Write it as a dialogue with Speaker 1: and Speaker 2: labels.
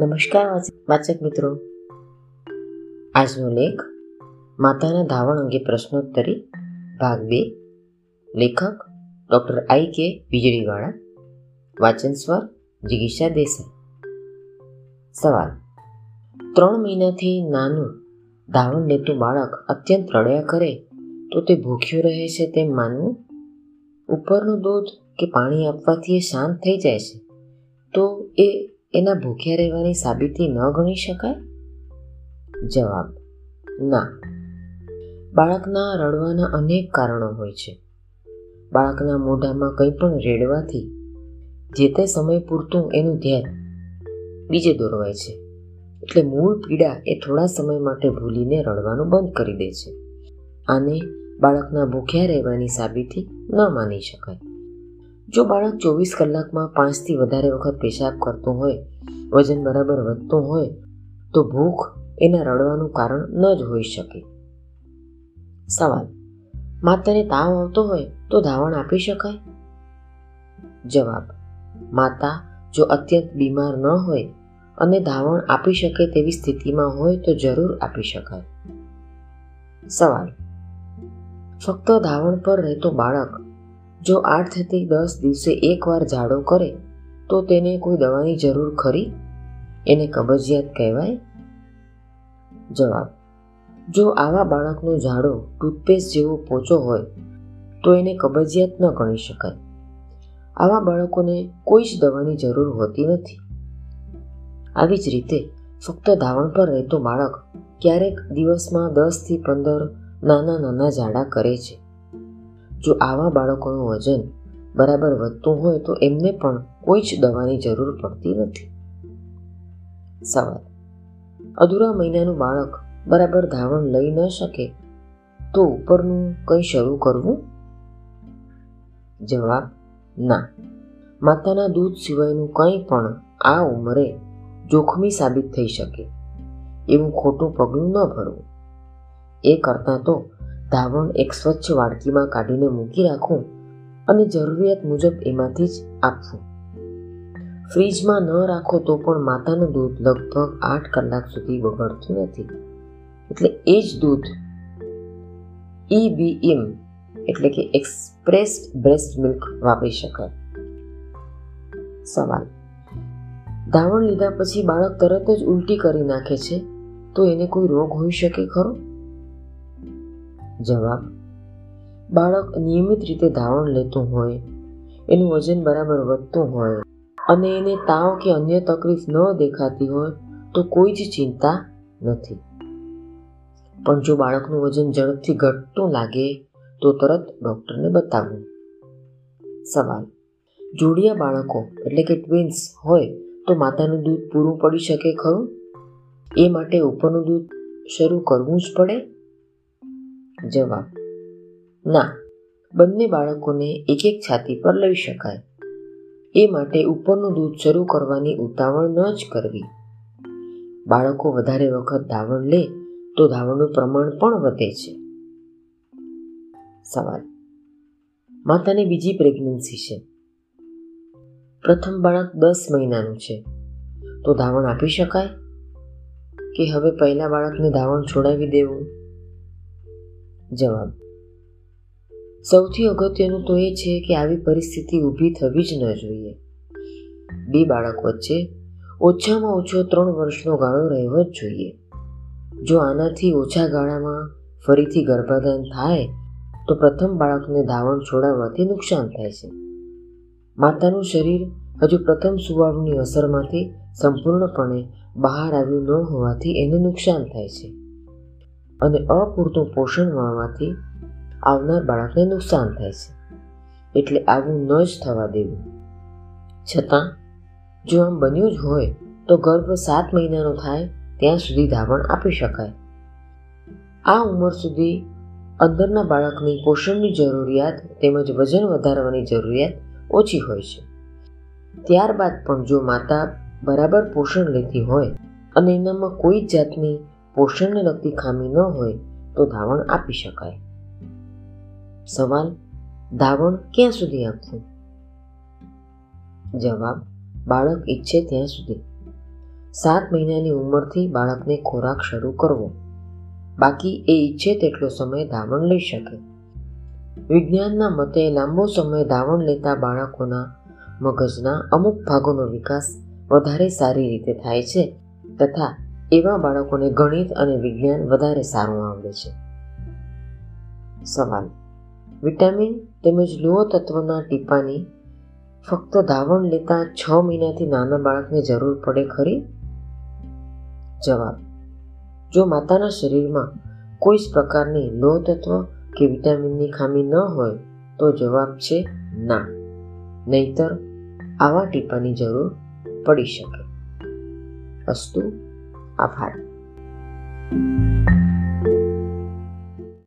Speaker 1: નમસ્કાર, વાચક મિત્રો. આજનો લેખ માતાના ધાવણ અંગે પ્રશ્નોત્તરી, ભાગ બે. લેખક ડૉક્ટર આઈ કે વીજળીવાળા. વાચન સ્વર જિગીષા દેસાઈ. સવાલ. ત્રણ મહિનાથી નાનું ધાવણ લેતું બાળક અત્યંત રડ્યા કરે તો તે ભૂખ્યું રહે છે તેમ માનવું? ઉપરનું દૂધ કે પાણી આપવાથી એ શાંત થઈ જાય છે તો એ એના ભૂખ્યા રહેવાની સાબિતી ન ગણી શકાય? જવાબ, ના. બાળકના રડવાના અનેક કારણો હોય છે. બાળકના મોઢામાં કંઈ પણ રેડવાથી જે તે સમય પૂરતું એનું ધ્યાન બીજે દોરવાય છે. એટલે મૂળ પીડા એ થોડા સમય માટે ભૂલીને રડવાનું બંધ કરી દે છે. આને બાળકના ભૂખ્યા રહેવાની સાબિતી ન માની શકાય. જો બાળક ચોવીસ કલાકમાં પાંચથી વધારે વખત પેશાબ કરતું હોય, વજન બરાબર વધતું હોય, તો ભૂખ એના રડવાનું કારણ ન જ હોઈ શકે. સવાલ, માતાને તાવ આવતો હોય તો ધાવણ આપી શકાય? જવાબ, માતા જો અત્યંત બીમાર ન હોય અને ધાવણ આપી શકે તેવી સ્થિતિમાં હોય તો જરૂર આપી શકાય. સવાલ, ફક્ત ધાવણ પર રહેતો બાળક જો આઠથી દસ દિવસે એકવાર ઝાડો કરે, તો તેને કોઈ દવાની જરૂર ખરી? એને કબજિયાત કહેવાય? જવાબ. જો આવા બાળકનો ઝાડો ટૂથપેસ્ટ જેવો પોચો હોય, તો એને કબજિયાત ન ગણી શકાય. આવા બાળકોને કોઈ જ દવાની જરૂર હોતી નથી. આવી જ રીતે ફક્ત ધાવણ પર રહેતો બાળક ક્યારેક દિવસમાં દસથી પંદર નાના નાના ઝાડા કરે છે. જો આવા બાળકોનું વજન બરાબર વધતું હોય તો એમને પણ કોઈ જ દવાની જરૂર પડતી નથી. સવાલ. અધૂરા મહિનાનું બાળક બરાબર ધાવણ લઈ ન શકે તો ઉપરનું કંઈ શરૂ કરવું? જવાબ, ના. માતાના દૂધ સિવાયનું કંઈ પણ આ ઉંમરે જોખમી સાબિત થઈ શકે. એવું ખોટું પગલું ન ભરવું. એ કરતાં તો ધાવણ એક સ્વચ્છ વાડકીમાં કાઢીને મૂકી રાખવું અને જરૂરિયાત મુજબ એમાંથી જ આપવું. ફ્રીજમાં ન રાખો તો પણ માતાનું દૂધ લગભગ આઠ કલાક સુધી બગડતું નથી. એટલે એ જ દૂધ ઈબીએમ એટલે કે એક્સપ્રેસ બ્રેસ્ટ મિલ્ક વાપરી શકાય. સવાલ. ધાવણ લીધા પછી બાળક તરત જ ઉલટી કરી નાખે છે. તો એને કોઈ રોગ હોઈ શકે ખરો? જવાબ. બાળક નિયમિત રીતે ધાવણ લેતું હોય, એનું વજન બરાબર વધતું હોય અને એને તાવ કે અન્ય તકલીફ ન દેખાતી હોય, તો કોઈ જ ચિંતા નથી. પણ જો બાળકનું વજન ઝડપથી ઘટતું લાગે, તો તરત ડૉક્ટરને બતાવવું સવાલ. જોડિયા બાળકો, એટલે કે ટ્વિન્સ હોય, તો માતાનું દૂધ પૂરું પડી શકે ખરું? એ માટે ઉપરનું દૂધ શરૂ કરવું જ પડે જવાબ, ના, બંને બાળકોને એક એક છાતી પર લઈ શકાય. એ માટે ઉપરનું દૂધ શરૂ કરવાની ઉતાવળ ન જ કરવી. બાળકો વધારે વખત ધાવણ લે તો ધાવણનું પ્રમાણ પણ વધે છે. સવાલ, માતાની બીજી પ્રેગ્નન્સી છે. પ્રથમ બાળક દસ મહિનાનું છે. તો ધાવણ આપી શકાય? કે હવે પહેલા બાળકને ધાવણ છોડાવી દેવું? જવાબ. સૌથી અગત્યનું તો એ છે કે આવી પરિસ્થિતિ ઊભી થવી જ ન જોઈએ. બે બાળક વચ્ચે ઓછામાં ઓછો ત્રણ વર્ષનો ગાળો રહેવો જ જોઈએ. જો આનાથી ઓછા ગાળામાં ફરીથી ગર્ભાધાન થાય, તો પ્રથમ બાળકને ધાવણ છોડાવવાથી નુકસાન થાય છે. માતાનું શરીર હજુ પ્રથમ સુવાળની અસરમાંથી સંપૂર્ણપણે બહાર આવ્યું ન હોવાથી એને નુકસાન થાય છે. અને અપૂરતું પોષણ મળવાથી આવનાર બાળકને નુકસાન થાય છે. એટલે આવું ન જ થવા દેવું. છતાં, જો આમ બન્યું જ હોય, તો ગર્ભ સાત મહિનાનો થાય, ત્યાં સુધી ધાવણ આપી શકાય. આ ઉંમર સુધી અંદરના બાળકની પોષણની જરૂરિયાત તેમજ વજન વધારવાની જરૂરિયાત ઓછી હોય છે. ત્યારબાદ પણ જો માતા બરાબર પોષણ લેતી હોય અને એનામાં કોઈ જાતની પોષણને લગતી ખામી ન હોય તો ધાવણ આપી શકાય. સવાલ, ધાવણ ક્યાં સુધી આપવું? જવાબ, બાળક ઈચ્છે ત્યાં સુધી. સાત મહિનાની ઉંમરથી બાળકને ખોરાક શરૂ કરવો. બાકી એ ઈચ્છે તેટલો સમય ધાવણ લઈ શકે. વિજ્ઞાનના મતે લાંબો સમય ધાવણ લેતા બાળકોના મગજના અમુક ભાગોનો વિકાસ વધારે સારી રીતે થાય છે તથા એવા બાળકોને ગણિત અને વિજ્ઞાન વધારે સારું આવડે છે. સવાલ. વિટામિન તેમજ લોહ તત્વના ટીપાની ફક્ત ધાવણ લેતા છ મહિનાથી નાના બાળકને જરૂર પડે ખરી? જવાબ. જો માતાના શરીરમાં કોઈ જ પ્રકારની લોહ તત્વ કે વિટામિનની ખામી ન હોય, તો જવાબ છે ના. નહીતર આવા ટીપાની જરૂર પડી શકે. અસ્તુ આભાર thank you